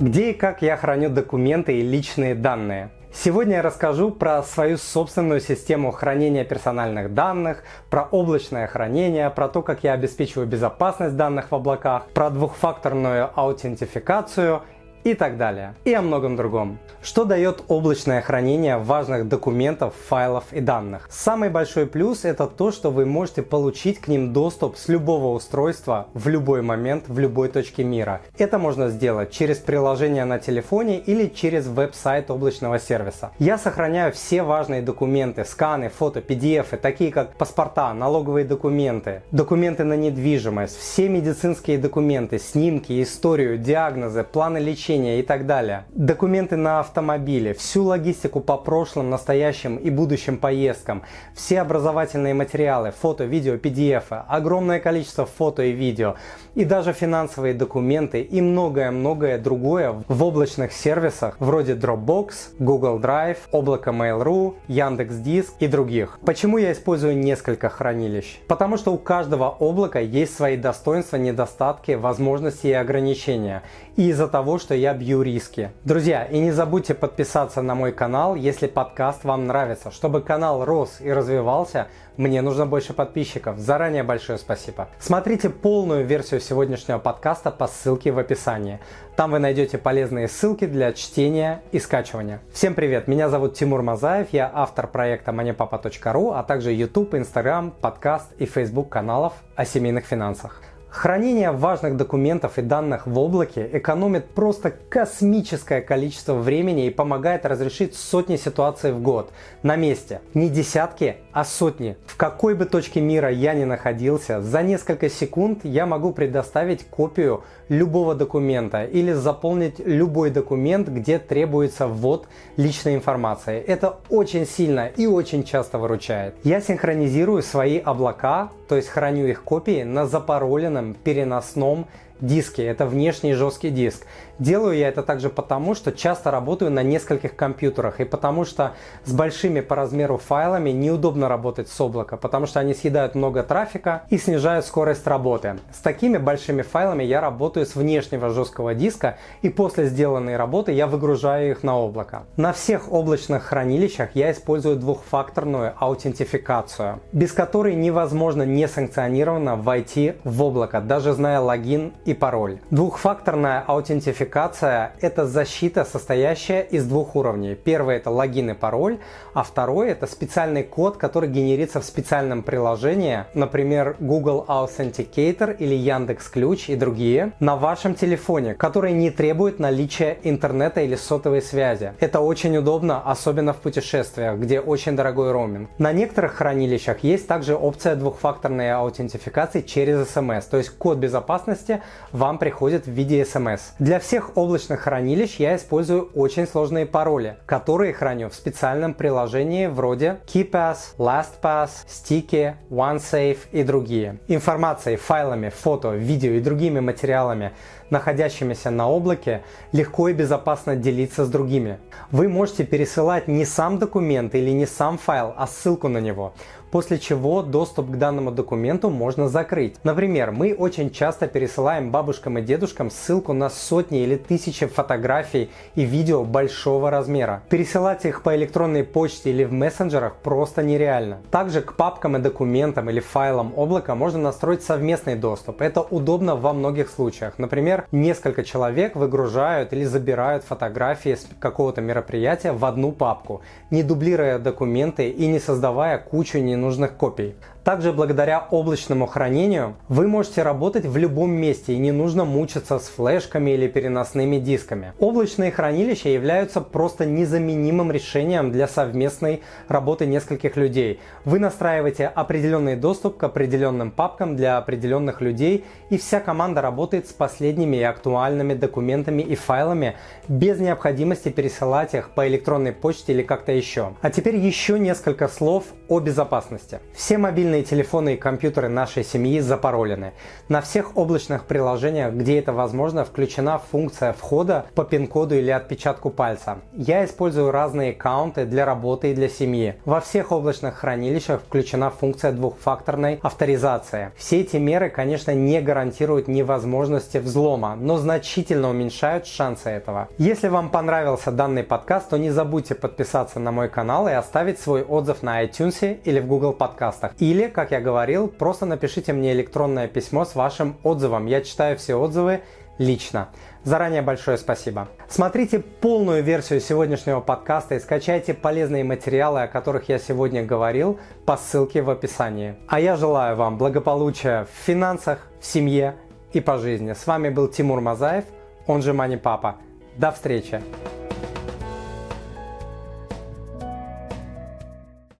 Где и как я храню документы и личные данные. Сегодня я расскажу про свою собственную систему хранения персональных данных, про облачное хранение, про то, как я обеспечиваю безопасность данных в облаках, про двухфакторную аутентификацию и так далее. И о многом другом. Что дает облачное хранение важных документов, файлов и данных? Самый большой плюс это то, что вы можете получить к ним доступ с любого устройства в любой момент, в любой точке мира. Это можно сделать через приложение на телефоне или через веб-сайт облачного сервиса. Я сохраняю все важные документы, сканы, фото, PDF, такие как паспорта, налоговые документы, документы на недвижимость, все медицинские документы, снимки, историю, диагнозы, планы лечения, лечения и так далее. Документы на автомобиле, всю логистику по прошлым, настоящим и будущим поездкам, все образовательные материалы, фото, видео, PDF, огромное количество фото и видео, и даже финансовые документы и многое-многое другое в облачных сервисах вроде Dropbox, Google Drive, облако Mail.ru, Яндекс.Диск и других. Почему я использую несколько хранилищ? Потому что у каждого облака есть свои достоинства, недостатки, возможности и ограничения. И из-за того, что я бью риски. Друзья, и не забудьте подписаться на мой канал, если подкаст вам нравится. Чтобы канал рос и развивался, мне нужно больше подписчиков. Заранее большое спасибо. Смотрите полную версию сегодняшнего подкаста по ссылке в описании. Там вы найдете полезные ссылки для чтения и скачивания. Всем привет, меня зовут Тимур Мазаев, я автор проекта moneypapa.ru, а также YouTube, Instagram, подкаст и Facebook каналов о семейных финансах. Хранение важных документов и данных в облаке экономит просто космическое количество времени и помогает разрешить сотни ситуаций в год на месте. Не десятки, а сотни. В какой бы точке мира я ни находился, за несколько секунд я могу предоставить копию любого документа или заполнить любой документ, где требуется ввод личной информации. Это очень сильно и очень часто выручает. Я синхронизирую свои облака, то есть храню их копии на запароленном переносном диске. Это внешний жесткий диск. Делаю я это также потому, что часто работаю на нескольких компьютерах и потому что с большими по размеру файлами неудобно работать с облака, потому что они съедают много трафика и снижают скорость работы. С такими большими файлами я работаю с внешнего жесткого диска и после сделанной работы я выгружаю их на облако. На всех облачных хранилищах я использую двухфакторную аутентификацию, без которой невозможно несанкционированно войти в облако, даже зная логин и пароль. Двухфакторная аутентификация это защита, состоящая из двух уровней. Первый – это логин и пароль, а второй – это специальный код, который генерится в специальном приложении, например, Google Authenticator или Яндекс Ключ и другие, на вашем телефоне, которые не требуют наличия интернета или сотовой связи. Это очень удобно, особенно в путешествиях, где очень дорогой роуминг. На некоторых хранилищах есть также опция двухфакторной аутентификации через SMS, то есть код безопасности вам приходит в виде SMS. Для всех облачных хранилищ я использую очень сложные пароли, которые храню в специальном приложении вроде KeePass, LastPass, Sticky, OneSafe и другие. Информацией, файлами, фото, видео и другими материалами, находящимися на облаке, легко и безопасно делиться с другими. Вы можете пересылать не сам документ или не сам файл, а ссылку на него после чего доступ к данному документу можно закрыть. Например, мы очень часто пересылаем бабушкам и дедушкам ссылку на сотни или тысячи фотографий и видео большого размера. Пересылать их по электронной почте или в мессенджерах просто нереально. Также к папкам и документам или файлам облака можно настроить совместный доступ. Это удобно во многих случаях. Например, несколько человек выгружают или забирают фотографии с какого-то мероприятия в одну папку, не дублируя документы и не создавая кучу не ненужных копий. Также благодаря облачному хранению вы можете работать в любом месте и не нужно мучиться с флешками или переносными дисками. Облачные хранилища являются просто незаменимым решением для совместной работы нескольких людей. Вы настраиваете определенный доступ к определенным папкам для определенных людей и вся команда работает с последними и актуальными документами и файлами без необходимости пересылать их по электронной почте или как-то еще. А теперь еще несколько слов о безопасности. Все мобильные Мобильные телефоны и компьютеры нашей семьи запаролены. На всех облачных приложениях, где это возможно, включена функция входа по пин-коду или отпечатку пальца. Я использую разные аккаунты для работы и для семьи. Во всех облачных хранилищах включена функция двухфакторной авторизации. Все эти меры, конечно, не гарантируют невозможности взлома, но значительно уменьшают шансы этого. Если вам понравился данный подкаст, то не забудьте подписаться на мой канал и оставить свой отзыв на iTunes или в Google подкастах. Как я говорил, просто напишите мне электронное письмо с вашим отзывом. Я читаю все отзывы лично. Заранее большое спасибо. Смотрите полную версию сегодняшнего подкаста и скачайте полезные материалы, о которых я сегодня говорил, по ссылке в описании. А я желаю вам благополучия в финансах, в семье и по жизни. С вами был Тимур Мазаев, он же Мани Папа. До встречи!